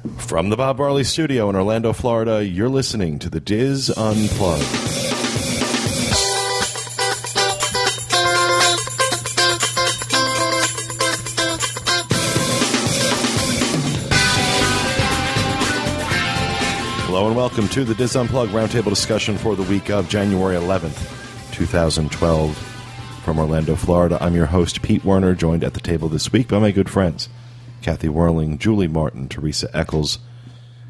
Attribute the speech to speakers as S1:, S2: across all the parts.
S1: From the Bob Barley Studio in Orlando, Florida, you're listening to the Diz Unplugged. Hello and welcome to the Diz Unplugged roundtable discussion for the week of January 11th, 2012. From Orlando, Florida, I'm your host, Pete Werner, joined at the table this week by my good friends, Kathy Werling, Julie Martin, Teresa Eccles,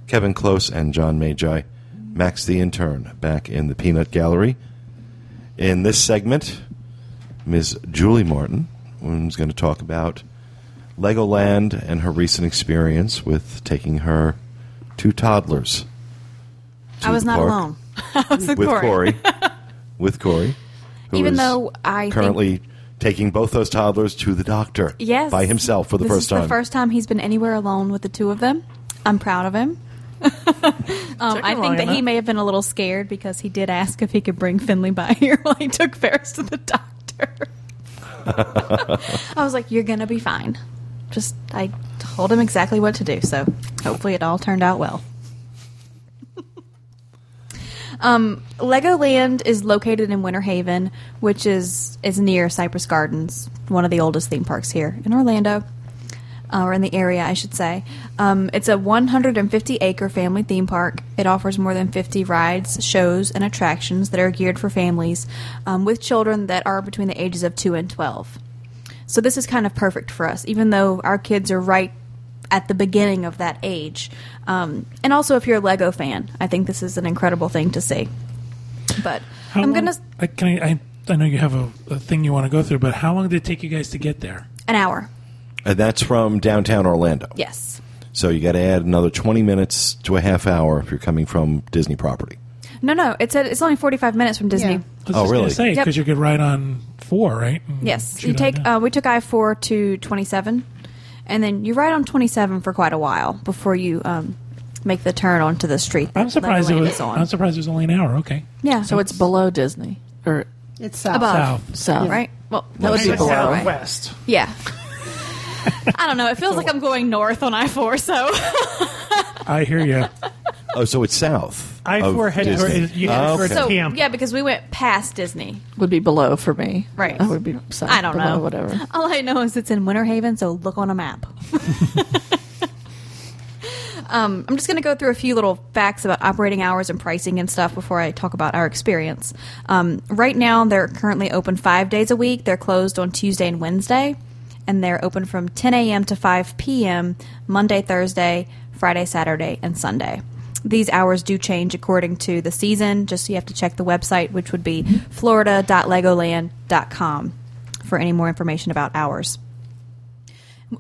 S1: Kevin Close, and John Magi. Max the intern back in the Peanut Gallery. In this segment, Ms. Julie Martin is going to talk about Legoland and her recent experience with taking her two toddlers. to
S2: I was not
S1: park
S2: alone. I was with,
S1: with
S2: Corey.
S1: Corey. with Corey.
S2: Even though I think-
S1: currently taking both those toddlers to the doctor
S2: Yes,
S1: by himself for the
S2: this
S1: first
S2: is
S1: time.
S2: the first time he's been anywhere alone with the two of them. I'm proud of him. um, I think that he may have been a little scared because he did ask if he could bring Finley by here while he took Ferris to the doctor. I was like, "You're gonna be fine." Just I told him exactly what to do, so hopefully it all turned out well. Um, Legoland is located in Winter Haven, which is is near Cypress Gardens, one of the oldest theme parks here in Orlando, uh, or in the area, I should say. Um, it's a 150 acre family theme park. It offers more than 50 rides, shows, and attractions that are geared for families um, with children that are between the ages of two and 12. So this is kind of perfect for us, even though our kids are right at the beginning of that age. Um, and also, if you're a Lego fan, I think this is an incredible thing to see. But
S3: How
S2: I'm
S3: long-
S2: gonna
S3: I, can I, I, I know you have a, a thing you want to go through, but how long did it take you guys to get there?
S2: an hour.
S1: and that's from downtown Orlando.
S2: Yes.
S1: So you got to add another 20 minutes to a half hour if you're coming from Disney property.
S2: No, no. It's a, it's only 45 minutes from Disney.
S4: Yeah.
S1: Oh,
S3: just
S1: really?
S3: Say
S2: Yep.
S3: because you could ride on four, right? And
S2: Yes,
S3: shoot
S2: you
S3: on
S2: take. Uh, we took I four to 27, and then you ride on 27 for quite a while before you um, make the turn onto the street. that
S3: I'm surprised it was.
S2: on.
S3: I'm surprised it was only an hour. Okay.
S2: yeah.
S5: So it's below Disney or
S4: It's south.
S2: above.
S3: South.
S5: south,
S2: Right. Well,
S5: That would be
S2: that's
S5: below.
S2: far away.
S6: Southwest.
S2: Yeah. I don't know. It feels like I'm going north on I four. So
S3: I hear you.
S1: Oh, so it's south.
S6: I
S1: of
S6: four head
S1: Disney.
S6: toward- you head
S1: Oh,
S6: towards
S1: okay.
S2: so
S6: Camp.
S2: yeah, because we went past Disney.
S5: Would be below for me.
S2: Right.
S5: I would be south.
S2: I don't
S5: below,
S2: know.
S5: Whatever.
S2: All I know is it's in Winter Haven, so look on a map. um, I'm just going to go through a few little facts about operating hours and pricing and stuff before I talk about our experience. Um, right now, they're currently open five days a week. They're closed on Tuesday and Wednesday, and they're open from 10 a.m. to 5 p.m. Monday, Thursday, Friday, Saturday, and Sunday. These hours do change according to the season, just so you have to check the website, which would be florida.legoland.com for any more information about hours.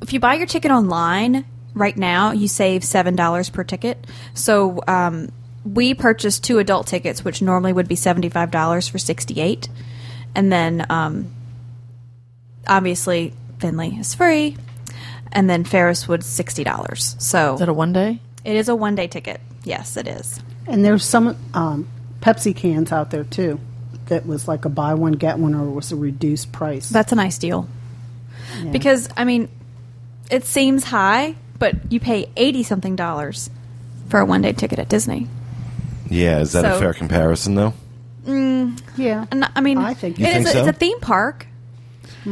S2: If you buy your ticket online right now, you save seven dollars per ticket. So um, we purchased two adult tickets, which normally would be seventy five dollars for sixty eight, and then um, obviously Finley is free, and then Ferris would sixty dollars. So
S5: Is that a one day?
S2: It is a one day ticket. Yes, it is.
S4: And there's some um, Pepsi cans out there too that was like a buy one get one or was a reduced price.
S2: That's a nice deal. Because I mean, it seems high, but you pay eighty something dollars for a one day ticket at Disney.
S1: Yeah, is that a fair comparison, though?
S4: yeah.
S2: And I mean,
S4: I think-
S2: it
S4: You
S2: is
S1: think
S2: a,
S1: so?
S2: it's a theme park.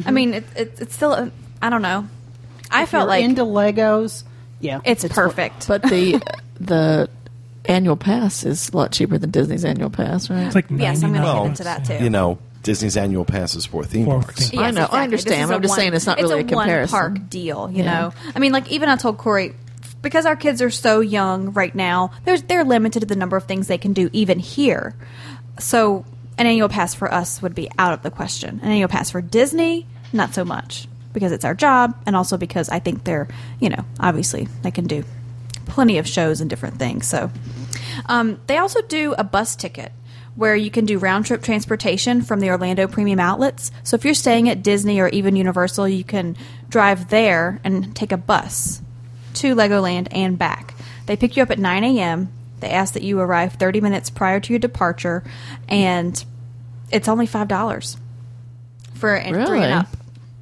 S2: I mean, it, it, it's still. I I don't know. I
S4: If
S2: felt
S4: you're
S2: like
S4: into Legos. Yeah,
S2: it's,
S4: what-
S2: perfect.
S5: But the the annual pass is a lot cheaper than Disney's annual pass, right?
S3: It's like
S2: yes, I'm going to
S3: 99
S2: get into that too.
S1: You know, Disney's annual passes for theme
S3: For
S1: parks.
S3: theme-
S5: I know, I
S2: exactly. This
S5: understand,
S2: is
S5: but
S2: a
S5: I'm just saying it's not really a comparison.
S2: one park deal. You
S5: Yeah.
S2: know, I mean, like even I told Corey because our kids are so young right now. There's they're limited to the number of things they can do even here. So an annual pass for us would be out of the question. An annual pass for Disney, not so much because it's our job, and also because I think they're you know obviously they can do plenty of shows and different things. So um, they also do a bus ticket where you can do round trip transportation from the Orlando Premium Outlets. So if you're staying at Disney or even Universal, you can drive there and take a bus to Legoland and back. They pick you up at 9 a.m. They ask that you arrive 30 minutes prior to your departure, and it's only five dollars for and three and up.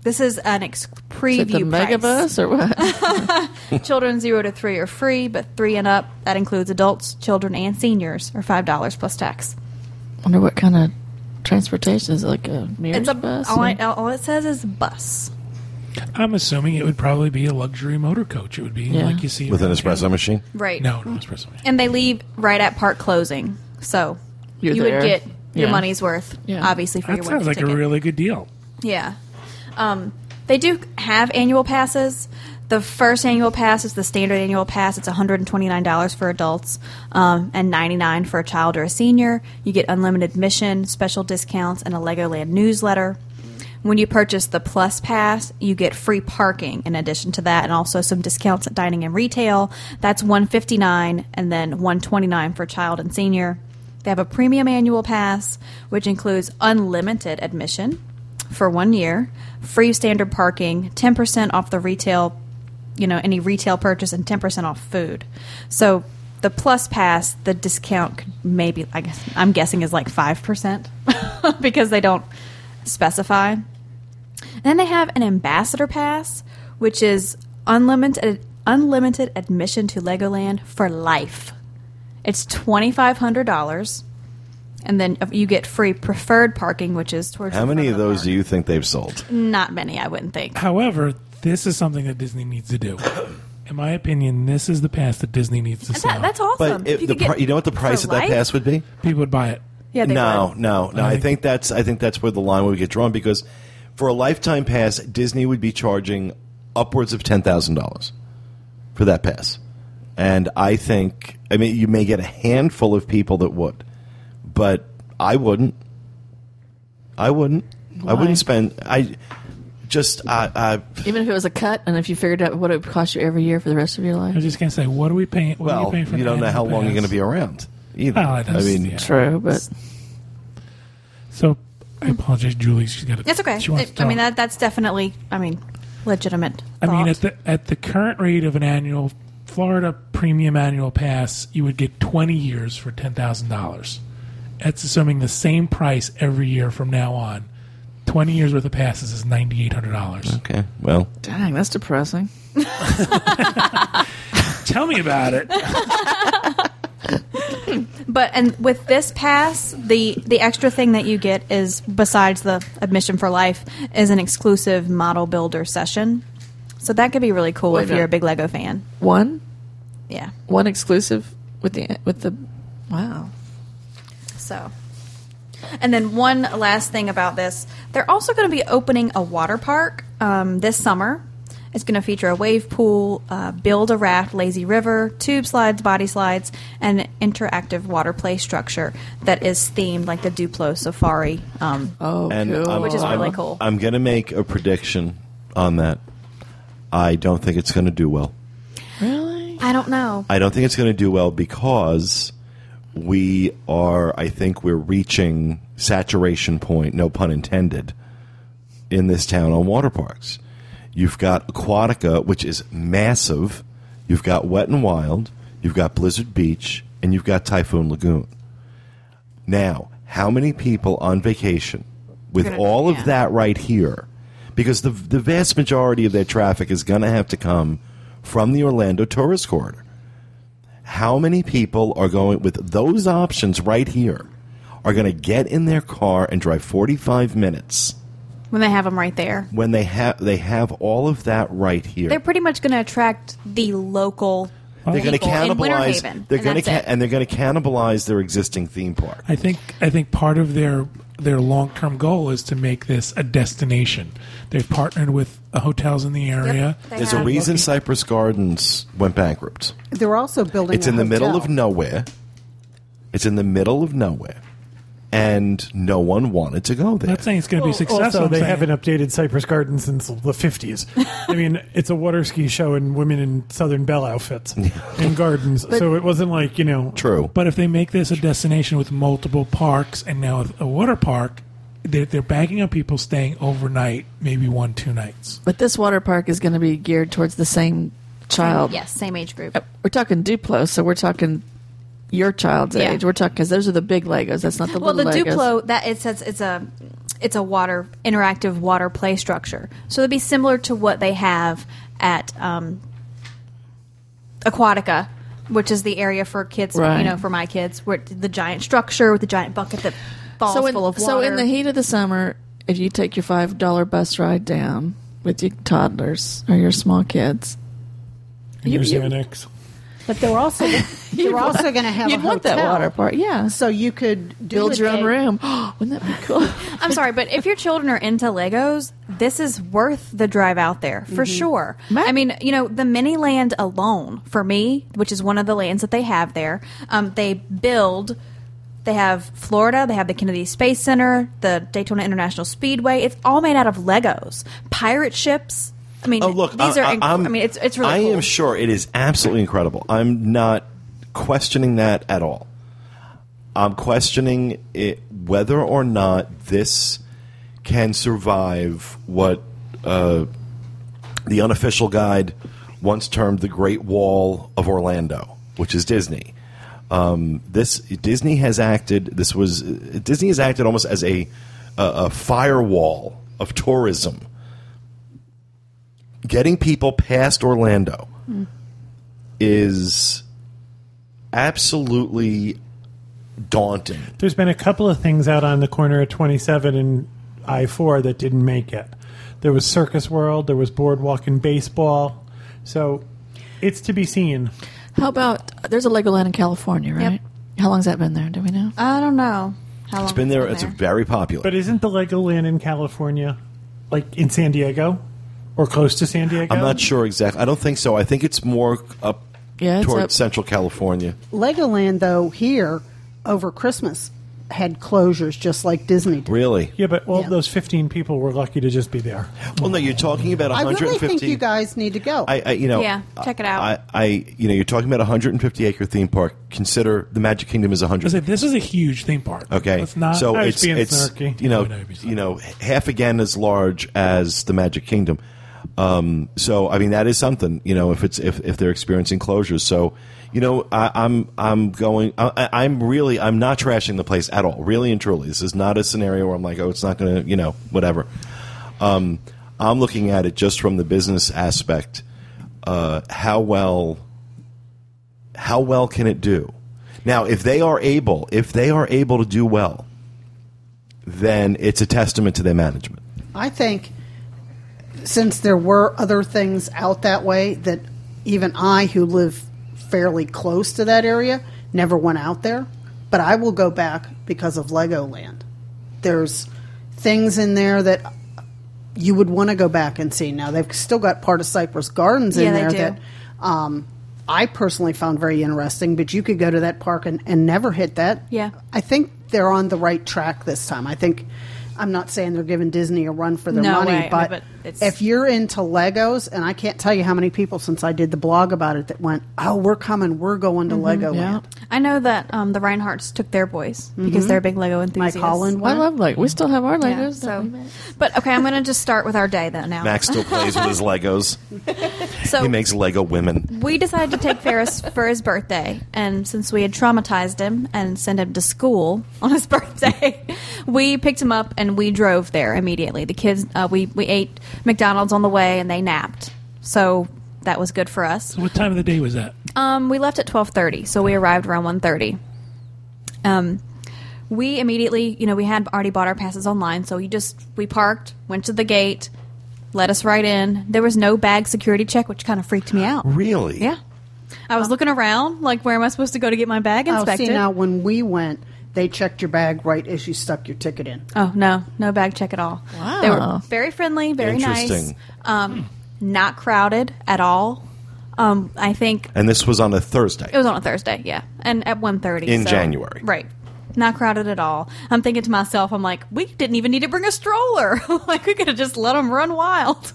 S2: This is an ex-
S5: Is it
S2: preview
S5: the mega
S2: price.
S5: bus or what?
S2: Children zero to three are free, but three and up that includes adults, children, and seniors are five dollars plus tax.
S5: wonder what kind of transportation is it like a Mears
S2: It's a
S5: bus?
S2: all, I, all it says is bus.
S3: I'm assuming it would probably be a luxury motor coach. It would be
S5: Yeah.
S3: like you see
S1: With an espresso
S3: town.
S1: machine?
S2: Right.
S3: No, no espresso machine.
S2: And they leave right at park closing, so
S5: You're
S2: you
S5: there.
S2: would get your money's worth,
S5: Yeah.
S2: obviously for
S3: That
S2: your
S3: sounds like
S2: ticket.
S3: a really good deal.
S2: Yeah. Um, they do have annual passes. The first annual pass is the standard annual pass. It's $129 for adults um, and 99 for a child or a senior. You get unlimited admission, special discounts, and a Legoland newsletter. When you purchase the Plus Pass, you get free parking in addition to that, and also some discounts at dining and retail. That's 159 and then 129 for child and senior. They have a premium annual pass, which includes unlimited admission for one year, free standard parking, 10% off the retail, you know, any retail purchase, and 10% off food. So the plus pass, the discount could maybe, I guess, I'm guessing is like 5% because they don't specify. And then they have an ambassador pass, which is unlimited unlimited admission to Legoland for life. It's twenty five hundred dollars, and then you get free preferred parking, which is towards.
S1: How
S2: the
S1: many of
S2: the
S1: those
S2: park.
S1: do you think they've sold?
S2: Not many, I wouldn't think.
S3: However, this is something that Disney needs to do. In my opinion, this is the pass that Disney needs to sell.
S2: That, that's awesome.
S1: But if
S2: you,
S1: the
S2: could get
S1: you know what the price of that
S2: life?
S1: pass would be?
S3: People would buy it.
S2: Yeah, they
S1: no,
S2: would.
S1: no, no.
S3: I
S1: I
S3: think-
S1: think that's I think that's where the line would get drawn because for a lifetime pass, Disney would be charging upwards of ten thousand dollars for that pass, and I think I mean you may get a handful of people that would, but I wouldn't. I wouldn't. I wouldn't spend. I just uh, uh,
S5: Even if it was a cut, and if you figured out what it would cost you every year for the rest of your life.
S3: I was just gonna say, what are we paying? What are
S1: well,
S3: you paying for?
S1: you
S3: the
S1: don't know how long you're
S3: pass?
S1: going to be around. Either.
S3: Oh,
S1: I mean,
S3: yeah.
S5: True, but
S3: So I apologize, Julie. She's got.
S2: It's okay.
S3: She wants
S2: It-
S3: to
S2: I mean, that that's definitely, I mean, legitimate.
S3: I mean, at the at the current rate of an annual Florida premium annual pass, you would get 20 years for ten thousand dollars. That's assuming the same price every year from now on. 20 years worth of passes is ninety eight hundred dollars.
S1: okay. Well,
S5: dang, that's depressing.
S3: Tell me about it.
S2: But and with this pass, the the extra thing that you get is besides the admission for life is an exclusive model builder session. So that could be really cool
S5: Wait
S2: if
S5: a
S2: you're a big Lego fan.
S5: One,
S2: Yeah.
S5: one exclusive with the with the. Wow.
S2: So. And then one last thing about this, they're also going to be opening a water park um, this summer. It's going to feature a wave pool, uh, build a raft, lazy river, tube slides, body slides, and an interactive water play structure that is themed like the Duplo Safari. Um,
S5: Oh,
S1: and
S5: cool.
S1: I'm,
S2: Which is
S1: I'm-
S2: really cool.
S1: I'm going to make a prediction on that. I don't think it's going to do well.
S5: really?
S2: I don't know.
S1: I don't think it's going to do well because we are. I think we're reaching saturation point. No pun intended. In this town on water parks, you've got Aquatica, which is massive. You've got Wet and Wild. You've got Blizzard Beach, and you've got Typhoon Lagoon. Now, how many people on vacation with
S2: Gonna-
S1: all of
S2: yeah.
S1: that right here? Because the the vast majority of their traffic is going to have to come from the Orlando tourist corridor. How many people are going with those options right here? Are going to get in their car and drive 45 minutes
S2: When they have them right there.
S1: when they have they have all of that right here.
S2: They're pretty much going to attract the local
S1: They're going to
S2: people in Winter
S1: cannibalize.
S2: Haven.
S1: They're going to
S2: that's it.
S1: and they're going to cannibalize their existing theme park.
S3: I think I think part of their their long term goal is to make this a destination. They've partnered with uh, hotels in the area.
S2: They
S1: There's a
S2: have-
S1: reason Cypress Gardens went bankrupt.
S4: They're also building.
S1: It's
S4: a
S1: in the middle of nowhere. It's in the middle of nowhere, and no one wanted to go there.
S3: I'm not saying it's going to be
S6: Well,
S3: successful.
S6: Also, they
S3: saying-
S6: haven't updated Cypress Gardens since the 50s. I mean, it's a water ski show and women in Southern Belle outfits and gardens. so it wasn't like, you know.
S1: True.
S3: But if they make this a destination with multiple parks and now a water park, they're, they're banking on people staying overnight, maybe one, two nights.
S5: But this water park is going to be geared towards the same child.
S2: Yes, same age group.
S5: Uh, We're talking Duplo, so we're talking your child's
S2: Yeah.
S5: age. We're talking because those are the big Legos. That's not the little Legos.
S2: well, the
S5: Legos.
S2: Duplo that it says it's a it's a water interactive water play structure, so it'd be similar to what they have at um, Aquatica, which is the area for kids.
S5: Right.
S2: You know, for my kids, where the giant structure with the giant bucket that falls
S5: so in,
S2: full of water.
S5: so in the heat of the summer, if you take your five dollar bus ride down with your toddlers or your small kids,
S6: And your
S5: You- you-
S6: Xanax.
S4: But they're also you're also going to have
S5: you'd
S4: a
S5: want that water park. Yeah,
S4: So you could
S5: build your own room. Wouldn't that be cool?
S2: I'm sorry, but if your children are into Legos, this is worth the drive out there for sure.
S5: Ma-
S2: I mean, you know, the mini land alone for me, which is one of the lands that they have there, um, they build. They have Florida. They have the Kennedy Space Center, the Daytona International Speedway. It's all made out of Legos. Pirate ships. I mean,
S1: Oh, look,
S2: these
S1: I,
S2: are. inc- I, mean, it's it's really.
S1: I
S2: cool.
S1: am sure it is absolutely incredible. I'm not questioning that at all. I'm questioning it, whether or not this can survive what uh, the unofficial guide once termed the Great Wall of Orlando, which is Disney. Um, this Disney has acted. This was Disney has acted almost as a a, a firewall of tourism getting people past Orlando is absolutely daunting.
S6: There's been a couple of things out on the corner of 27 and I 4 that didn't make it. There was Circus World, there was Boardwalk and Baseball. So it's to be seen.
S5: How about there's a Legoland in California, right?
S2: Yep.
S5: How long's that been there? Do we know?
S2: I don't know. How long
S1: It's been there. It's
S2: there.
S1: very popular.
S6: But isn't the Legoland in California like in San Diego or close to San Diego?
S1: I'm not sure exactly. I don't think so. I think it's more up
S5: Yeah, it's
S1: towards
S5: up-
S1: Central California.
S4: Legoland though here over Christmas had closures just like Disney did.
S1: Really?
S6: Yeah, but all
S4: Yeah.
S6: those 15 people were lucky to just be there.
S1: Well, no. You're talking about
S4: I
S1: 150.
S4: really think you guys need to go.
S1: I, I, you know,
S2: Yeah, check it out.
S1: I, I, you know, you're talking about a 150 acre theme park. Consider the Magic Kingdom is
S3: I
S1: 100.
S3: said this is a huge theme park.
S1: Okay,
S3: It's not.
S1: so
S6: I was
S1: it's
S6: being
S1: it's
S6: snarky.
S1: you know
S3: No, no, you'd be
S1: you know half again as large as the Magic Kingdom. Um, so I mean that is something you know if it's if, if they're experiencing closures. So you know I, I'm I'm going I, I'm really I'm not trashing the place at all. Really and truly, this is not a scenario where I'm like oh it's not going to you know whatever. Um, I'm looking at it just from the business aspect. Uh, how well how well can it do? Now, if they are able, if they are able to do well, then it's a testament to their management.
S4: I think since there were other things out that way that even I, who live fairly close to that area, never went out there. But I will go back because of Legoland. There's things in there that you would want to go back and see. Now they've still got part of Cypress Gardens in
S2: Yeah,
S4: there that um, I personally found very interesting. But you could go to that park and, and never hit that.
S2: Yeah.
S4: I think they're on the right track this time. I think I'm not saying they're giving Disney a run for their
S2: No
S4: money,
S2: way. I mean,
S4: but,
S2: but it's-
S4: if you're into Legos, and I can't tell you how many people since I did the blog about it that went, "Oh, we're coming, we're going to Legoland."
S5: yeah.
S2: I know that um, the Reinhardts took their boys because they're big Lego
S4: Mm-hmm. Mike
S2: enthusiasts.
S4: Holland
S5: I love like we still have our
S2: Yeah,
S5: Legos.
S2: so,
S5: don't we, Matt?
S2: but okay, I'm going to just start with our day though now.
S1: Max still plays with his Legos.
S2: so
S1: He makes Lego women.
S2: we decided to take Ferris for his birthday, and since we had traumatized him and sent him to school on his birthday, we picked him up and we drove there immediately. The kids, uh, we we ate McDonald's on the way and they napped, so that was good for us.
S3: So what time of the day was that?
S2: Um, we left at twelve thirty, so we arrived around one thirty. Um, we immediately, you know, we had already bought our passes online, so we just we parked, went to the gate, let us right in. There was no bag security check, which kind of freaked me out.
S1: Really?
S2: Yeah, I was looking around, like, where am I supposed to go to get my bag
S4: Oh,
S2: inspected?
S4: see now when we went, they checked your bag right as you stuck your ticket in.
S2: Oh no, no bag check at all. Wow. They were very friendly, very nice.
S1: Interesting.
S2: Um, not crowded at all. Um, I think
S1: And this was on a Thursday.
S2: It was on a Thursday, yeah, and at 1.30.
S1: In
S2: so-
S1: January.
S2: right? Not crowded at all. I'm thinking to myself, I'm like, we didn't even need to bring a stroller. like we could have just let them run wild,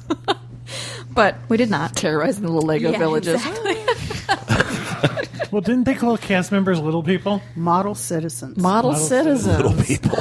S2: but we did not.
S5: Terrorizing the little Lego
S2: Yeah,
S5: villages.
S2: exactly.
S6: Well, didn't they call cast members little people?
S4: Model citizens.
S5: Model,
S6: Model
S5: citizens.
S1: Little people.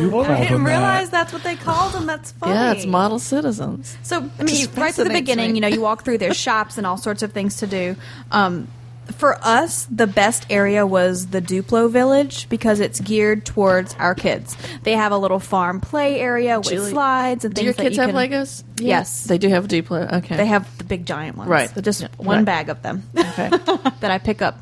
S3: You
S2: I didn't
S3: them that.
S2: realize that's what they called them. That's funny.
S5: Yeah, it's model citizens.
S2: So I mean, right to the beginning,
S5: me.
S2: you know, you walk through there's shops and all sorts of things to do. Um, for us, the best area was the Duplo Village because it's geared towards our kids. They have a little farm play area with
S5: Julie,
S2: slides and things.
S5: Do
S2: your
S5: kids
S2: you
S5: have
S2: can-
S5: Legos?
S2: Yes.
S5: They do have Duplo. Okay.
S2: They have the big giant ones.
S5: Right.
S2: So just
S5: Yeah.
S2: one
S5: Right.
S2: bag of them
S5: Okay.
S2: that I pick up.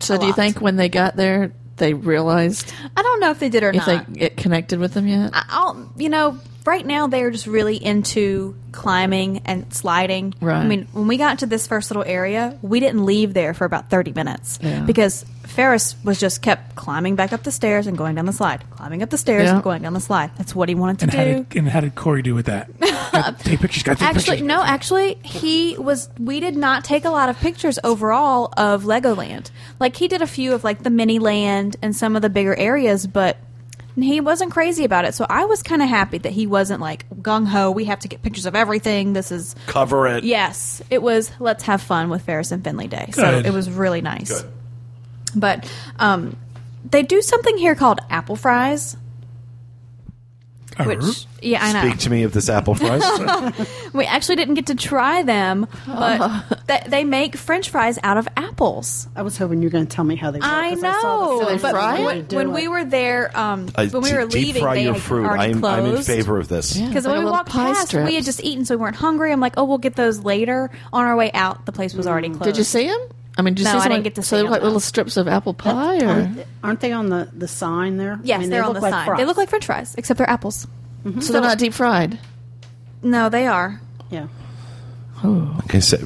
S5: so do you think when they got there, they realized
S2: I don't know if they did or
S5: if
S2: not.
S5: they get connected with them yet?
S2: I- I'll, you know, right now they're just really into climbing and sliding.
S5: Right.
S2: I mean, when we got to this first little area, we didn't leave there for about 30 minutes
S5: Yeah.
S2: because Ferris was just kept climbing back up the stairs and going down the slide, climbing up the stairs
S5: Yeah.
S2: and going down the slide. That's what he wanted to
S3: And how
S2: do.
S3: did and how did Corey do with that? Take pictures. Got take
S2: Actually,
S3: pictures.
S2: no. Actually, he was. We did not take a lot of pictures overall of Legoland. Like he did a few of like the mini land and some of the bigger areas, but he wasn't crazy about it. So I was kind of happy that he wasn't like gung ho. We have to get pictures of everything. This is
S1: Cover it.
S2: yes. It was. Let's have fun with Ferris and Finley Day. So it was really nice.
S1: Good.
S2: But um, they do something here called apple fries. Which, yeah, I know.
S1: Speak to me of this apple fries.
S2: We actually didn't get to try them, but
S5: Oh.
S2: th- they make French fries out of apples.
S4: I was hoping you were going to tell me how they. work,
S2: I
S4: 'cause saw the
S2: know,
S5: Do
S2: but
S5: fry it?
S2: when, when we were there, um,
S1: Uh,
S2: when we
S1: d-
S2: were
S1: deep
S2: leaving,
S1: fry
S2: they
S1: your
S2: had
S1: fruit.
S2: already
S1: I'm, I'm in
S2: closed.
S1: favor of this.
S5: Yeah.
S2: Because
S5: like
S2: when we
S5: little
S2: walked
S5: pie
S2: past, we had just eaten, so we weren't hungry. I'm like, oh, we'll get those later. On our way out, the place was already closed.
S5: Did you see them? I mean, did you
S2: No,
S5: see
S2: I
S5: some
S2: didn't get to
S5: so
S2: see
S5: they look
S2: 'em,
S5: like little strips of apple pie, or
S4: Aren't, aren't they on the, the sign there?
S2: Yes,
S4: I mean,
S2: they're
S4: they
S2: on
S4: look
S2: the
S4: like
S2: sign.
S4: fries.
S2: They look like French fries, except they're apples.
S5: so they're not deep fried?
S2: No, they are.
S4: Yeah.
S1: Okay, so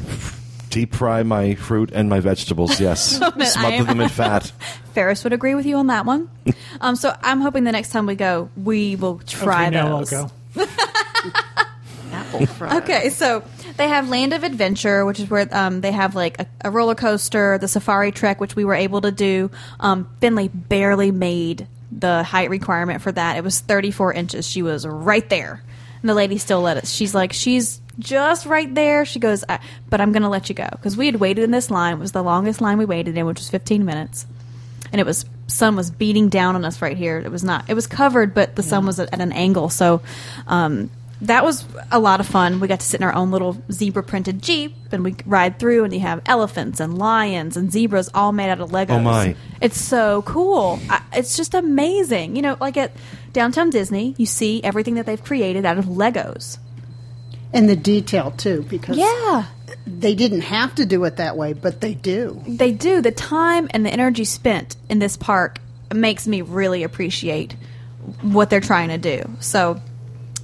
S1: deep fry my fruit and my vegetables. Yes, smother them in fat.
S2: Ferris would agree with you on that one. um, so I'm hoping the next time we go, we will try
S6: okay, now I'll
S2: those.
S6: go.
S5: Apple fried.
S2: Okay, so they have Land of Adventure, which is where um, they have like a, a roller coaster, the Safari Trek, which we were able to do. Um, Finley barely made the height requirement for that. It was 34 inches. She was right there, and the lady still let us. She's like, she's just right there. She goes, I, but I'm going to let you go because we had waited in this line. It was the longest line we waited in, which was 15 minutes, and it was sun was beating down on us right here. It was not. It was covered, but the sun was at, at an angle. So. Um, that was a lot of fun. We got to sit in our own little zebra printed Jeep and we ride through and you have elephants and lions and zebras all made out of Legos.
S1: Oh, my.
S2: It's so cool. I, it's just amazing. You know, like at Downtown Disney, you see everything that they've created out of Legos.
S4: And the detail too, because
S2: Yeah.
S4: they didn't have to do it that way, but they do.
S2: They do. The time and the energy spent in this park makes me really appreciate what they're trying to do. So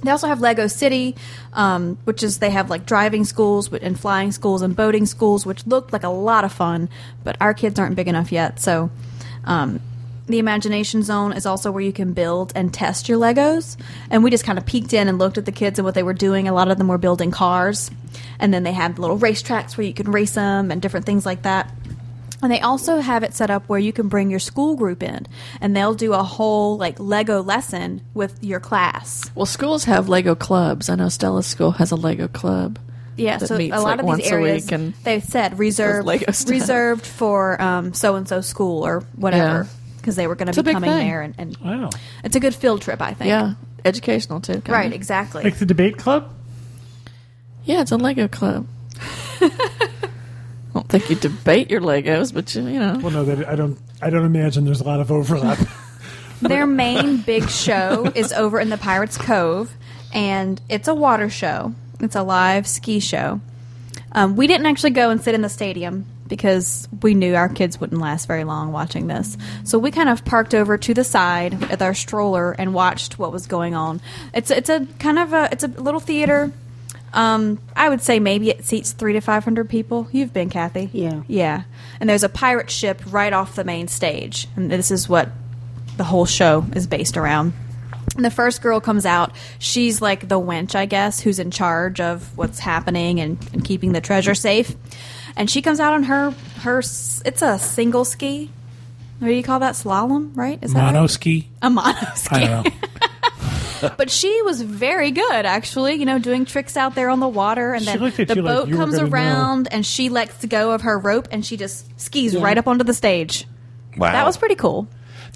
S2: they also have Lego City, um, which is they have like driving schools and flying schools and boating schools, which looked like a lot of fun. But our kids aren't big enough yet, so. Um, the imagination zone is also where you can build and test your Legos. And we just kind of peeked in and looked at the kids and what they were doing. A lot of them were building cars. And then they had little racetracks where you can race them and different things like that. And they also have it set up where you can bring your school group in and they'll do a whole like Lego lesson with your class.
S5: Well, schools have Lego clubs. I know Stella's school has a Lego club.
S2: Yeah,
S5: that
S2: so
S5: meets,
S2: a lot
S5: like,
S2: of these areas
S5: week and
S2: they've said reserved reserved for um, so and so school or whatever
S5: Yeah.
S2: because they were going to be coming
S5: thing.
S2: there and, and
S3: Wow.
S2: it's a good field trip I think.
S5: Yeah, educational too. kinda.
S2: Right, exactly.
S6: Like the debate club?
S5: Yeah, it's a Lego club. I think you debate your Legos, but you, you know.
S6: Well, no, that I don't. I don't imagine there's a lot of overlap.
S2: Their main big show is over in the Pirates Cove, and it's a water show. It's a live ski show. Um, we didn't actually go and sit in the stadium because we knew our kids wouldn't last very long watching this. So we kind of parked over to the side with our stroller and watched what was going on. It's it's a kind of a it's a little theater. Um, I would say maybe it seats three to five hundred people. You've been, Kathy.
S4: Yeah.
S2: Yeah. And there's a pirate ship right off the main stage. And this is what the whole show is based around. And the first girl comes out. She's like the wench, I guess, who's in charge of what's happening and, and keeping the treasure safe. And she comes out on her her. It's a single ski. What do you call that? Slalom, right? Is that
S3: Mono
S2: right?
S3: ski.
S2: a mono ski?
S3: I don't know.
S2: But she was very good, actually. You know, doing tricks out there on the water, and
S6: She
S2: then the
S6: you like
S2: boat comes
S6: gonna know.
S2: around, and she lets go of her rope, and she just skis right up onto the stage.
S1: Wow,
S2: That was pretty cool.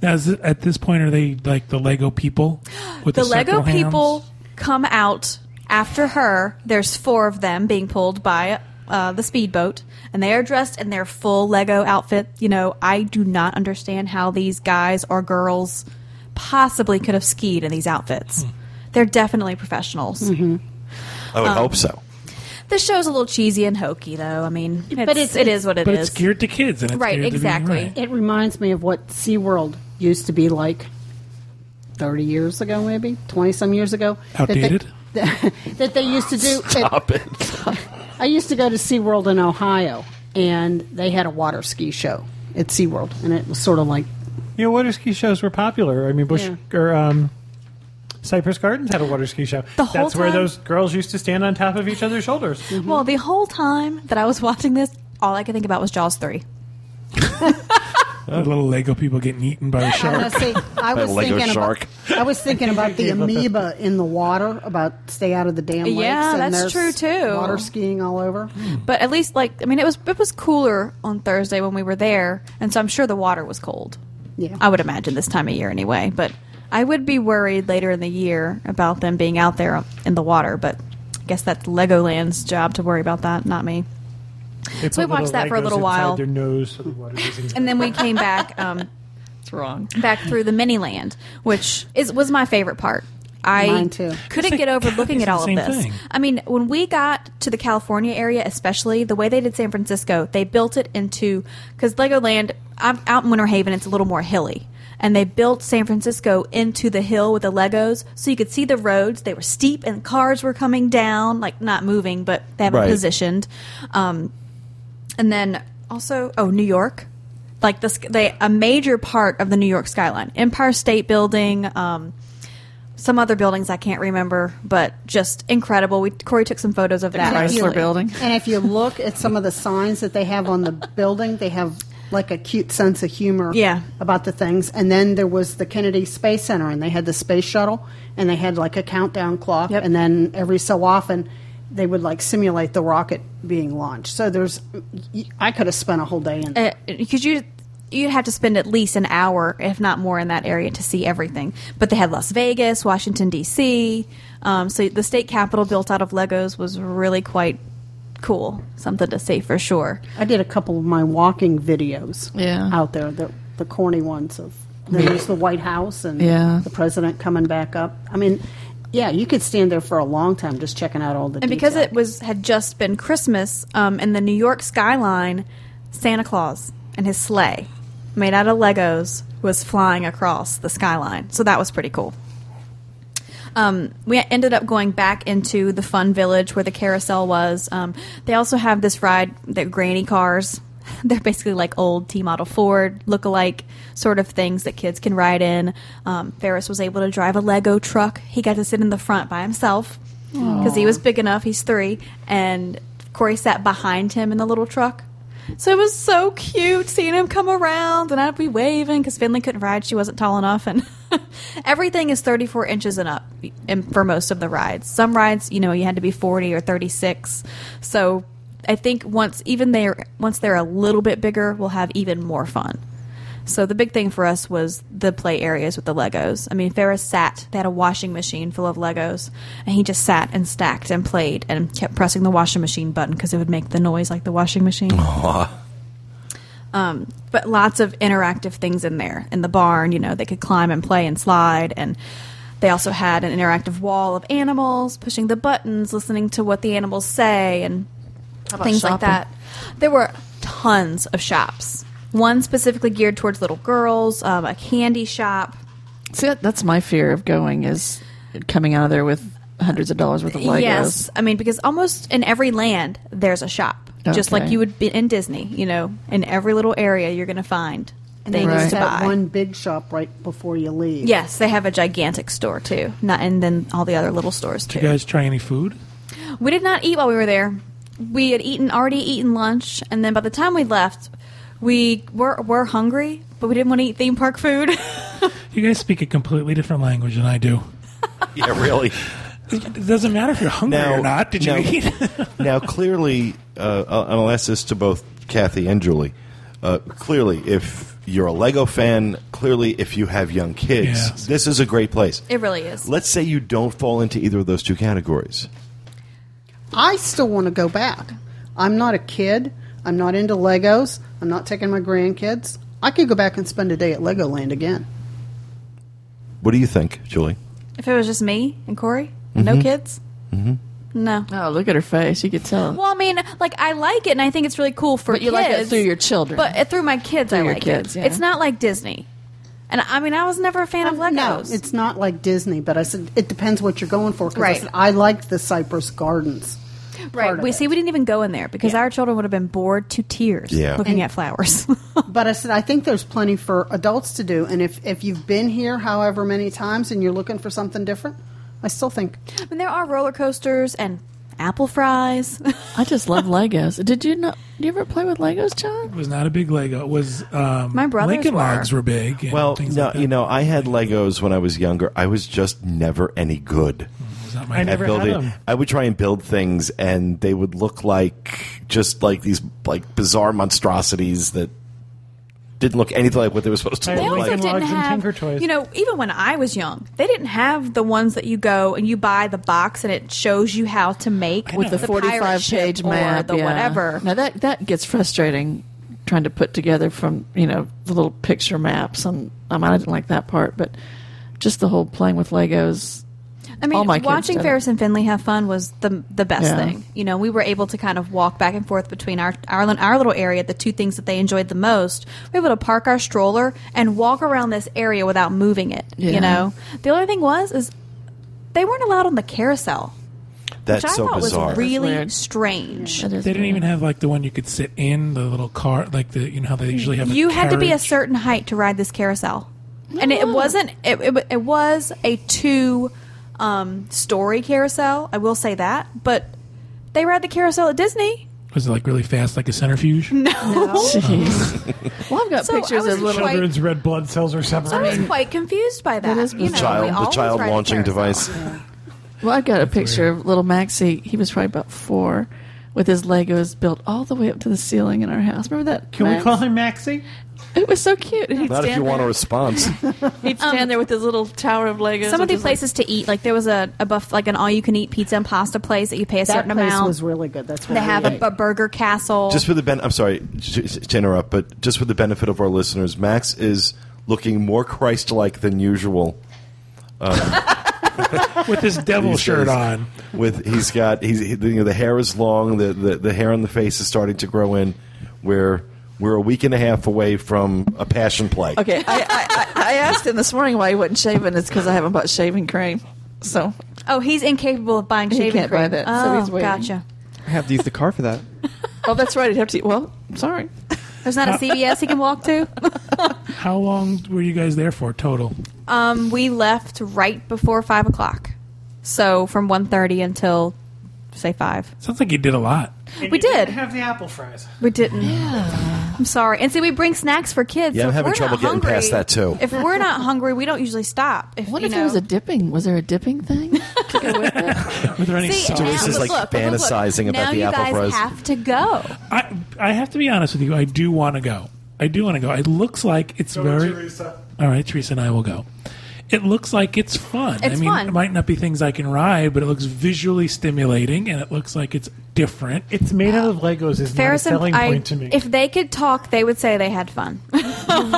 S3: Now, is it, at this point, are they like the Lego people with the,
S2: the Lego
S3: circle hands?
S2: people come out after her. There's four of them being pulled by uh, the speedboat, and they are dressed in their full Lego outfit. You know, I do not understand how these guys or girls possibly could have skied in these outfits. They're definitely professionals.
S1: I would um, hope so.
S2: This show's a little cheesy and hokey, though. I mean, it's,
S4: But it's-
S2: it is what it
S3: but
S2: is.
S3: it's geared to kids, and it's
S2: Right,
S3: geared to being
S2: exactly.
S3: right.
S4: It reminds me of what SeaWorld used to be like 30 years ago, maybe 20 some years ago. that they-
S3: Outdated?
S4: That they, used to do.
S1: Stop it.
S4: I used to go to SeaWorld in Ohio, and they had a water ski show at SeaWorld, and it was sort of like
S6: You know, water ski shows were popular. I mean, Busch
S4: Yeah.
S6: or um, Cypress Gardens had a water ski show.
S2: The whole
S6: That's where
S2: time-
S6: those girls used to stand on top of each other's shoulders.
S2: Well, the whole time that I was watching this, all I could think about was Jaws 3.
S3: The little Lego people getting eaten by a
S4: Now,
S3: shark.
S4: see, I was
S1: Lego
S4: thinking
S1: shark.
S4: about I was thinking about the amoeba in the water, about stay out of the damn lakes.
S2: Yeah,
S4: and
S2: that's
S4: there's
S2: true, too.
S4: Water skiing all over.
S2: But at least, like, I mean, it was it was cooler on Thursday when we were there, and so I'm sure the water was cold.
S4: Yeah.
S2: I would imagine this time of year anyway. But I would be worried later in the year about them being out there in the water. But I guess that's Legoland's job to worry about that, not me.
S6: They
S2: So we watched that for a little while.
S6: Their nose so the water.
S2: And then we came back. Um,
S5: It's wrong.
S2: back through the mini land, which is was my favorite part. I
S4: Mine too.
S2: couldn't
S3: It's
S2: get
S3: like-
S2: over looking at all of
S3: same
S2: this.
S3: thing.
S2: I mean, when we got to the California area, especially the way they did San Francisco, they built it into because Legoland. I'm out in Winter Haven; it's a little more hilly, and they built San Francisco into the hill with the Legos, so you could see the roads. They were steep, and cars were coming down, like not moving, but they have
S1: Right.
S2: positioned. Um, and then also oh New York, like this they a major part of the New York skyline, Empire State Building, um, some other buildings I can't remember, but just incredible. We Corey took some photos of that.
S5: Chrysler
S2: Really.
S5: building.
S4: And if you look at some of the signs that they have on the building, they have like a cute sense of humor
S2: Yeah.
S4: about the things. And then there was the Kennedy Space Center, and they had the space shuttle, and they had like a countdown clock.
S2: Yep.
S4: And then every so often, they would like simulate the rocket being launched. So there's, I could have spent a whole day in.
S2: Uh, because you you'd have to spend at least an hour, if not more, in that area to see everything. But they had Las Vegas, Washington D.C. Um, so the state capitol built out of Legos was really quite cool. Something to see for sure.
S4: I did a couple of my walking videos
S5: Yeah.
S4: out there, the, the corny ones of there's the White House and
S5: Yeah.
S4: the president coming back up. I mean, yeah, you could stand there for a long time just checking out all the
S2: and because it was had just been Christmas, um, in the New York skyline, Santa Claus and his sleigh, made out of Legos, was flying across the skyline. So that was pretty cool. Um, we ended up going back into the fun village where the carousel was. Um, they also have this ride, the granny cars. They're basically like old T model Ford look-alike sort of things that kids can ride in. Um, Ferris was able to drive a Lego truck. He got to sit in the front by himself because he was big enough. He's three, and Corey sat behind him in the little truck. So it was so cute seeing him come around, and I'd be waving because Finley couldn't ride; she wasn't tall enough, and everything is 34 inches and up for most of the rides. Some rides, you know, you had to be 40 or 36. So I think once even they're once they're a little bit bigger, we'll have even more fun. So the big thing for us was the play areas with the Legos. I mean, Ferris sat. They had a washing machine full of Legos, and he just sat and stacked and played and kept pressing the washing machine button because it would make the noise like the washing machine. Um, but lots of interactive things in there. In the barn, you know, they could climb and play and slide, and they also had an interactive wall of animals pushing the buttons, listening to what the animals say, and
S5: about
S2: things like that. There were tons of shops. One specifically geared towards little girls, um, a candy shop.
S5: See, that, that's my fear of going is coming out of there with hundreds of dollars worth of Legos.
S2: Yes, I mean because almost in every land there's a shop, just like you would be in Disney. You know, in every little area you're going to find
S4: and they
S2: things
S4: just
S2: to
S4: have
S2: buy.
S4: one big shop right before you leave.
S2: Yes, they have a gigantic store too. Not and then all the other little stores
S3: Did
S2: too.
S3: you guys try any food?
S2: We did not eat while we were there. We had eaten already eaten lunch, and then by the time we left, we were were hungry, but we didn't want to eat theme park food.
S3: You guys speak a completely different language than I do.
S1: Yeah, really.
S3: It doesn't matter if you're hungry
S1: Now-
S3: or not. Did you
S1: now-
S3: eat?
S1: now, clearly, uh, I'll I'll ask this to both Kathy and Julie. Uh, clearly, if you're a Lego fan, clearly, if you have young kids,
S3: Yes.
S1: this is a great place.
S2: it really is.
S1: Let's say you don't fall into either of those two categories.
S4: I still want to go back. I'm not a kid. I'm not into Legos. I'm not taking my grandkids. I could go back and spend a day at Legoland again.
S1: What do you think, Julie?
S2: If it was just me and Corey,
S1: Mm-hmm.
S2: no kids, mm-hmm. no.
S5: Oh, look at her face. You could tell.
S2: Well, I mean, like I like it, and I think it's really cool for
S5: but you
S2: kids.
S5: like it through your children.
S2: But uh, through my kids, I
S5: Through your
S2: like
S5: kids,
S2: it.
S5: yeah.
S2: It's not like Disney, and I mean, I was never a fan of
S4: Um, No, it's not like Disney, but I said it depends what you're going for. 'cause I,
S2: Right.
S4: said, I liked the Cypress Gardens. Part
S2: right.
S4: of
S2: We
S4: it.
S2: see, we didn't even go in there because
S4: Yeah.
S2: our children would have been bored to tears
S1: Yeah.
S2: looking
S4: And-
S2: at flowers.
S4: But I said I think there's plenty for adults to do, and if if you've been here however many times and you're looking for something different, I still think
S2: I mean, there are roller coasters and apple fries.
S5: I just love Legos. Did you not? Do you ever play with Legos, John?
S3: It was not a big Lego. It was um,
S2: My brothers
S3: Lincoln
S2: were.
S3: Logs were big. and
S1: Well, no,
S3: like that.
S1: you know, I had Legos when I was younger. I was just never any good.
S3: It was not my
S6: I
S1: at
S6: never had them.
S1: I would try and build things, and they would look like just like these like bizarre monstrosities that didn't look anything like what they were supposed to
S6: I
S2: they
S1: look
S2: also
S1: like.
S6: Lincoln
S2: didn't
S6: Logs and
S2: have,
S6: Tinker Toys.
S2: you know, even when I was young, they didn't have the ones that you go and you buy the box and it shows you how to make
S5: With the,
S2: pirate
S5: 45
S2: ship
S5: page
S2: or
S5: map.
S2: the
S5: yeah.
S2: whatever.
S5: Now that that gets frustrating trying to put together from you know the little picture maps. And I mean, I didn't like that part, but just the whole playing with Legos.
S2: I mean,
S5: All my
S2: watching
S5: did.
S2: Ferris and Finley have fun was the the best
S5: Yeah.
S2: thing. You know, we were able to kind of walk back and forth between our our, our little area, the two things that they enjoyed the most. We were able to park our stroller and walk around this area without moving it.
S5: Yeah.
S2: You know, the only thing was is they weren't allowed on the carousel,
S1: That's
S2: which I
S1: so
S2: thought
S1: bizarre.
S2: was really
S5: weird.
S2: strange.
S5: That is
S3: They didn't
S5: weird.
S3: even have like the one you could sit in the little car, like the you know how they usually have.
S2: You
S3: a
S2: had to be a certain height to ride this carousel, and it wasn't. It, it, it was a two um, story carousel. I will say that, but they ride the carousel at Disney.
S3: Was it like really fast, like a centrifuge? No.
S5: Jeez. well, I've got
S2: So I
S5: pictures
S2: was
S5: of little.
S2: quite-
S6: Children's red blood cells are
S2: I was
S6: separating.
S2: quite confused by that.
S5: That is
S2: you
S1: The
S2: know, we
S1: child, the
S2: always
S1: child
S2: ride
S1: launching
S2: carousel.
S1: device.
S5: Well, I've got a picture of little Maxie. He was probably about four, with his Legos built all the way up to the ceiling in our house. Remember that?
S6: Can we call him Maxie?
S5: It was so cute. And he'd
S1: Not if
S5: stand
S1: you want a response.
S5: He'd stand there with his little tower of Legos.
S2: Some of the
S5: his, like-
S2: places to eat, like there was a, a buff, like an all-you-can-eat pizza and pasta place that you pay a
S4: that
S2: certain
S4: place
S2: amount.
S4: was really good. That's what
S2: they have a, a burger castle.
S1: just for the ben- I'm sorry to to interrupt, but just for the benefit of our listeners, Max is looking more Christ-like than usual.
S3: Um, with this devil
S1: these
S3: shirt
S1: days.
S3: on.
S1: With he's got he's he, you know the hair is long, the, the the hair on the face is starting to grow in. We're we're a week and a half away from a passion play.
S5: Okay, I, I, I I asked him this morning why he wasn't shaving. It's because I haven't bought shaving cream. So
S2: oh, he's incapable of buying
S5: He
S2: shaving
S5: can't buy
S2: cream.
S5: that,
S2: oh,
S5: so he's oh, waiting.
S2: gotcha.
S7: I have to use the car for that.
S5: Oh, that's right. He'd have to. Well, sorry.
S2: There's not a CVS he can walk to.
S3: How long were you guys there for total?
S2: Um, we left right before five o'clock, so from 1.30 until say five.
S3: Sounds like you did a lot.
S6: And
S2: We
S6: you didn't have the apple fries.
S2: We didn't. Yeah. I'm sorry. And see, we bring snacks for kids.
S1: Yeah,
S2: so
S1: I'm having trouble getting
S2: hungry-
S1: past that, too.
S2: If we're not hungry, we don't usually stop. If
S5: What if
S2: know,
S5: there was a dipping? Was there a dipping thing? to go with it?
S3: Were there any
S2: See,
S3: sauce?
S1: is, like,
S2: look, look, look, look.
S1: fantasizing about
S2: now
S1: the
S2: you
S1: apple
S2: guys
S1: fries.
S2: have to go.
S3: I, I have to be honest with you. I do want to go. I do want to go. It looks like it's very. All right, Teresa and I will go. It looks like it's fun. I
S2: It's
S3: mean,
S2: fun.
S3: it might not be things I can ride, but it looks visually stimulating, and it looks like it's different.
S6: It's made out of Legos is
S2: Ferris
S6: not a
S2: and
S6: selling
S2: I,
S6: point to me.
S2: if they could talk, they would say they had fun.
S4: you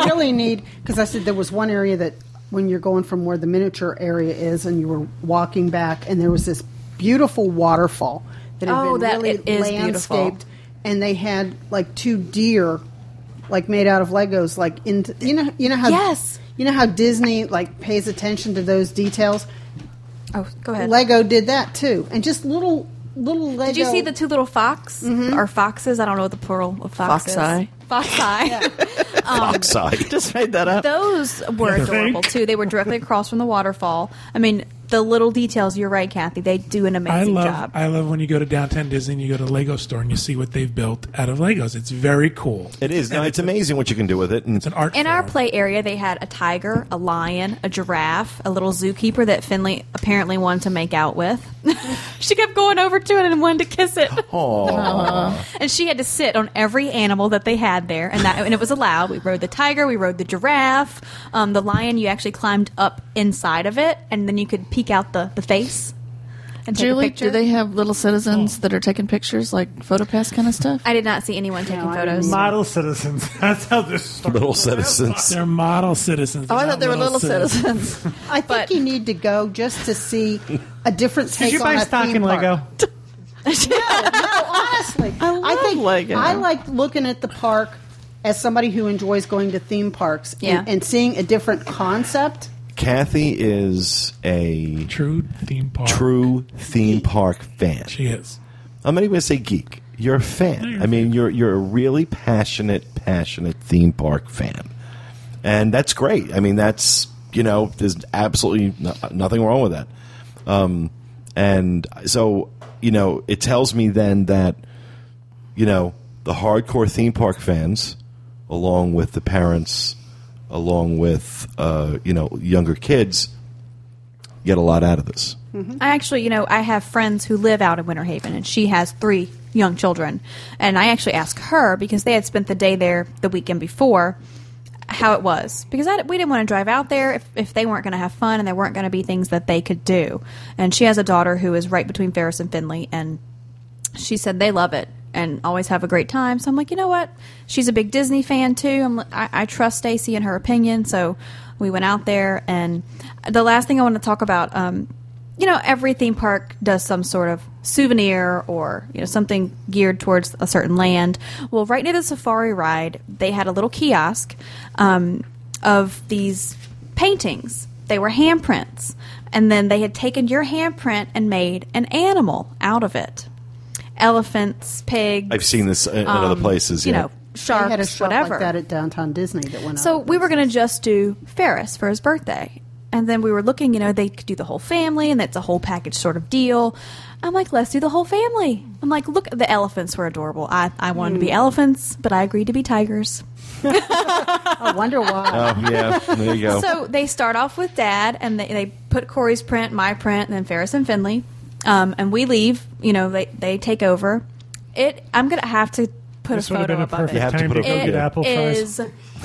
S4: really need because I said there was one area that when you're going from where the miniature area is and you were walking back and there was this beautiful waterfall that had
S2: Oh,
S4: been
S2: that-
S4: really
S2: it is beautiful.
S4: landscaped and they had like two deer like made out of Legos like into you know you know how
S2: Yes.
S4: You know how Disney like pays attention to those details
S2: oh, go ahead.
S4: Lego did that too and just little little Lego
S2: Did you see the two little fox mm-hmm. or foxes? I don't know what the plural of fox
S5: Foxeye.
S2: is. Foxeye.
S1: Fox eye.
S5: Um, just made that up.
S2: Those were adorable too. They were directly across from the waterfall. I mean, the little details. You're right, Kathy. They do an
S3: I
S2: amazing
S3: love
S2: job.
S3: I love when you go to downtown Disney and you go to Lego store and you see what they've built out of Legos. It's very cool.
S1: It is. No, it's amazing what you can do with it. And
S3: It's an art.
S2: In our play area, they had a tiger, a lion, a giraffe, a little zookeeper that Finley apparently wanted to make out with. she kept going over to it and wanted to kiss it.
S1: Aw.
S2: and she had to sit on every animal that they had there, and that and it was allowed. We rode the tiger, we rode the giraffe, um, the lion. You actually climbed up inside of it, and then you could peek out the the face. and
S5: Julie, do they have little citizens oh. that are taking pictures, like PhotoPass kind of stuff?
S2: I did not see anyone taking
S4: I
S2: photos.
S6: Model citizens. That's how this started.
S1: Little citizens.
S3: They're model citizens.
S5: oh, I
S3: They're
S5: thought they were little citizens.
S4: I think
S2: But-
S4: you need to go just to see a different take
S6: Did you
S4: on
S6: buy
S4: a
S6: stock
S4: theme
S6: in
S4: park.
S6: Lego?
S4: No, honestly,
S5: I love
S4: think
S5: Lego.
S4: I like looking at the park as somebody who enjoys going to theme parks
S2: Yeah.
S4: and, and seeing a different concept.
S1: Kathy is a
S3: True theme park.
S1: true theme park fan.
S3: She is.
S1: I'm not even going to say geek. You're a fan. I mean, you're you're a really passionate, passionate theme park fan, and that's great. I mean, that's you know, there's absolutely no, nothing wrong with that. Um, and so you know, it tells me then that you know the hardcore theme park fans, along with the parents, along with uh, you know younger kids, get a lot out of this.
S2: I actually, you know, I have friends who live out in Winter Haven, and she has three young children. And I actually asked her because they had spent the day there the weekend before how it was because I, we didn't want to drive out there if, if they weren't going to have fun and there weren't going to be things that they could do. And she has a daughter who is right between Ferris and Finley, and she said they love it and always have a great time. So I'm like, you know what? She's a big Disney fan too. I'm, I, I trust Stacy and her opinion. So we went out there, and the last thing I want to talk about, um, you know, every theme park does some sort of souvenir or you know something geared towards a certain land. Well, right near the safari ride, they had a little kiosk um, of these paintings. They were handprints, and then they had taken your handprint and made an animal out of it elephants, pigs.
S1: I've seen this in, in other
S2: um,
S1: places.
S2: You
S1: yeah.
S2: know, sharks,
S4: they had a shop
S2: whatever.
S4: like that at downtown Disney that went
S2: So
S4: out.
S2: we were going to just do Ferris for his birthday. And then we were looking, you know, they could do the whole family, and that's a whole package sort of deal. I'm like, let's do the whole family. I'm like, look, the elephants were adorable. I, I wanted to be elephants, but I agreed to be tigers.
S4: I wonder why.
S1: Oh yeah, there you go.
S2: So they start off with dad, and they, they put Corey's print, my print, and then Ferris and Finley. Um, and we leave. You know, they they take over. It. I'm gonna have to put
S6: This
S2: a photo
S6: been a
S2: above
S1: You
S2: it.
S1: have to
S6: time
S1: put
S6: to
S1: a photo.
S6: get
S2: It
S6: apple fries.
S2: is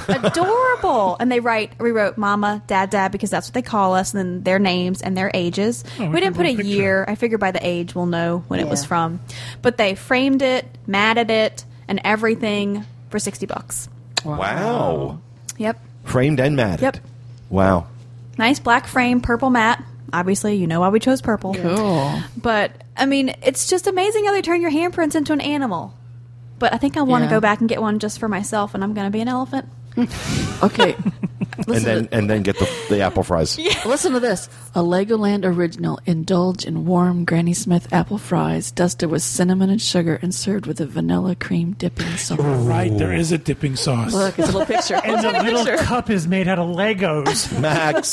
S2: adorable. and they write, we wrote Mama, Dad, Dad because that's what they call us, and then their names and their ages.
S3: Oh, we
S2: we didn't put
S3: put
S2: a
S3: a picture.
S2: year. I figured by the age we'll know when it was from. But they framed it, matted it, and everything for sixty bucks.
S1: wow.
S2: Yep.
S1: Framed and matted.
S2: Yep.
S1: Wow.
S2: Nice black frame, purple matte. Obviously, you know why we chose purple.
S5: Cool.
S2: But I mean, it's just amazing how they turn your handprints into an animal. But I think I want to
S5: Yeah.
S2: go back and get one just for myself, and I'm going to be an elephant.
S5: Okay.
S1: And then and then get the, the apple fries.
S5: listen to this. A Legoland original. Indulge in warm Granny Smith apple fries dusted with cinnamon and sugar and served with a vanilla cream dipping sauce.
S3: Right, there is a dipping sauce.
S5: Look, it's a little picture.
S6: And
S5: Look
S6: the
S5: at the
S6: little
S5: picture.
S6: cup is made out of Legos.
S1: Max,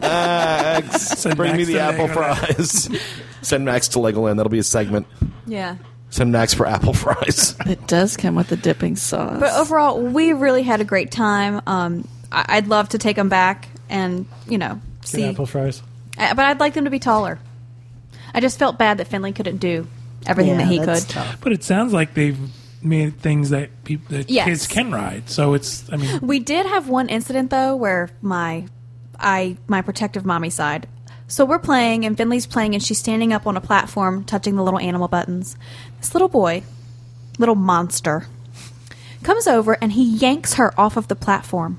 S1: Max,
S3: Send
S1: bring me
S3: Max
S1: the apple
S3: Legoland.
S1: fries. Send Max to Legoland. That'll be a segment.
S2: Yeah.
S1: Send Max for apple fries.
S5: It does come with the dipping sauce.
S2: But overall, we really had a great time. Um, I- I'd love to take them back and you know
S6: Get
S2: see,
S6: apple fries.
S2: Uh, but I'd like them to be taller. I just felt bad that Finley couldn't do everything that he could.
S4: tough.
S3: But it sounds like they've made things that people that
S2: Yes.
S3: kids can ride. So it's I mean
S2: We did have one incident though where my I my protective mommy side. So we're playing and Finley's playing and she's standing up on a platform touching the little animal buttons. This little boy, little monster, comes over and he yanks her off of the platform.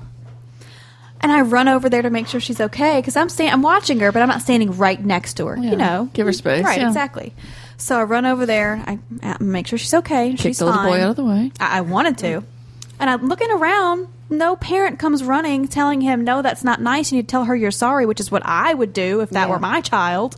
S2: And I run over there to make sure she's okay because I'm stand- I'm watching her, but I'm not standing right next to her.
S5: Yeah.
S2: You know,
S5: Give her mm, space,
S2: Right,
S5: yeah.
S2: exactly. So I run over there. I, I make sure she's okay.
S5: Kick
S2: she's
S5: the little boy out of the way.
S2: I, I wanted to. And I'm looking around. No parent comes running telling him, no, that's not nice. You need to tell her you're sorry, which is what I would do if that
S4: Yeah.
S2: were my child.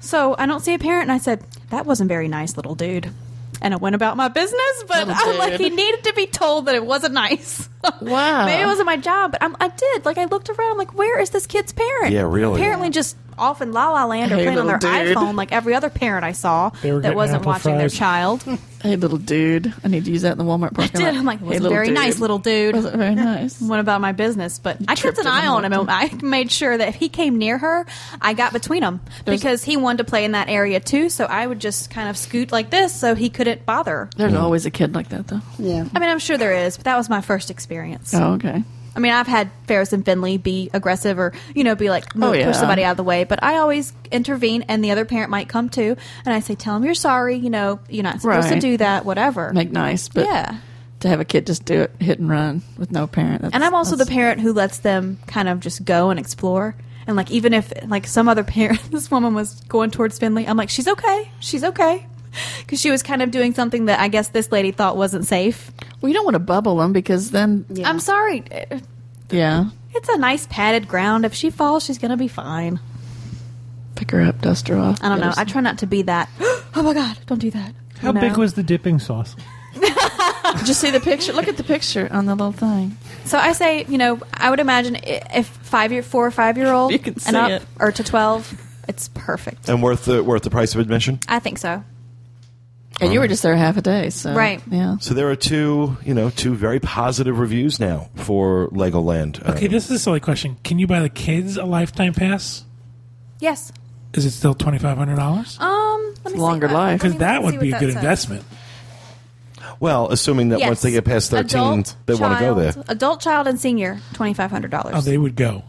S2: So I don't see a parent, and I said, that wasn't very nice, little dude. And I went about my business, but I'm like, he needed to be told that it wasn't nice.
S5: Wow.
S2: Maybe it wasn't my job, but I'm, I did. Like, I looked around, I'm like, where is this kid's parent?
S1: Yeah, really.
S2: Apparently, just off in La La Land or
S5: Hey,
S2: playing on their
S5: dude.
S2: iPhone like every other parent I saw that wasn't
S6: apple
S2: watching their child.
S5: Hey, little dude. I need to use that in the Walmart parking lot.
S2: I'm like, it
S5: hey,
S2: wasn't
S5: little
S2: very
S5: dude.
S2: nice, little dude.
S5: Wasn't very nice.
S2: went about my business, but I kept
S5: tripped
S2: an eye on him, and I made sure that if he came near her, I got between them
S5: There's-
S2: because he wanted to play in that area too. So I would just kind of scoot like this, so he couldn't bother.
S5: There's always a kid like that, though.
S4: Yeah.
S2: I mean, I'm sure there is, but that was my first experience.
S5: Oh, okay.
S2: I mean, I've had Ferris and Finley be aggressive or you know be like
S5: Oh, yeah.
S2: push somebody out of the way, but I always intervene, and the other parent might come too, and I say, "Tell them you're sorry. You know, you're not supposed
S5: Right.
S2: to do that. Whatever."
S5: Make nice, but
S2: yeah.
S5: to have a kid just do it hit and run with no parent. That's,
S2: And I'm also the parent who lets them kind of just go and explore. And like even if like some other parent, this woman was going towards Finley, I'm like, she's okay, she's okay, because she was kind of doing something that I guess this lady thought wasn't safe.
S5: Well, you don't want to bubble them because then,
S4: Yeah.
S2: I'm sorry,
S5: yeah,
S2: it's a nice padded ground. If she falls, she's gonna be fine.
S5: pick her up, dust her off.
S2: I don't know. I try not to be that. oh my god, don't do that.
S6: How
S2: You know?
S6: big was the dipping sauce?
S5: some- Just see the picture. Look at the picture on the little thing.
S2: So I say, you know, I would imagine if five year, four or five year old
S5: You can
S2: and
S5: see
S2: up,
S5: it.
S2: or to twelve, it's perfect.
S1: And worth the worth the price of admission.
S2: I think so.
S5: And you were just there half a day, so
S2: Right.
S5: Yeah.
S1: So there are two, you know, two very positive reviews now for Legoland.
S3: Okay, this is a silly question. Can you buy the kids a lifetime pass?
S2: Yes.
S3: Is it still twenty five hundred dollars?
S2: Um, let me
S5: Longer
S2: see.
S5: Life.
S2: let
S3: Because
S2: me
S3: that
S2: see
S3: would
S2: what
S3: be a
S2: that
S3: good
S2: says.
S3: investment.
S1: well, assuming that
S2: Yes.
S1: once they get past thirteen,
S2: Adult,
S1: they want to go there.
S2: child- Adult, child, and senior, twenty five hundred dollars.
S3: Oh, they would go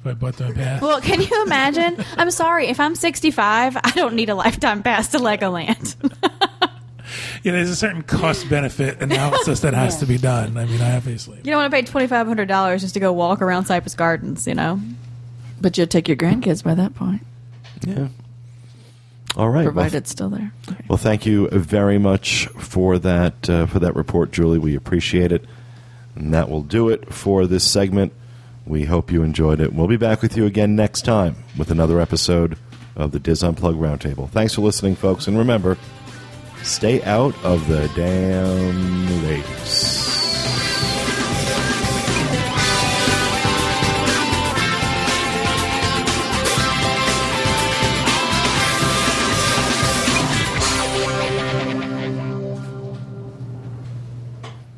S3: if I bought them a pass.
S2: well, can you imagine? I'm sorry. If I'm 65, I don't need a lifetime pass to Legoland.
S3: yeah, there's a certain cost benefit analysis that has to be done. I mean, obviously.
S2: you don't want to pay twenty five hundred dollars just to go walk around Cypress Gardens, you know?
S5: But you'd take your grandkids by that point,
S1: Yeah. All right. well,
S5: provided it's still there.
S1: Well, thank you very much for that uh, for that report, Julie. We appreciate it, and that will do it for this segment. We hope you enjoyed it. We'll be back with you again next time with another episode of the Dis Unplugged Roundtable. Thanks for listening, folks, and remember, stay out of the damn ladies.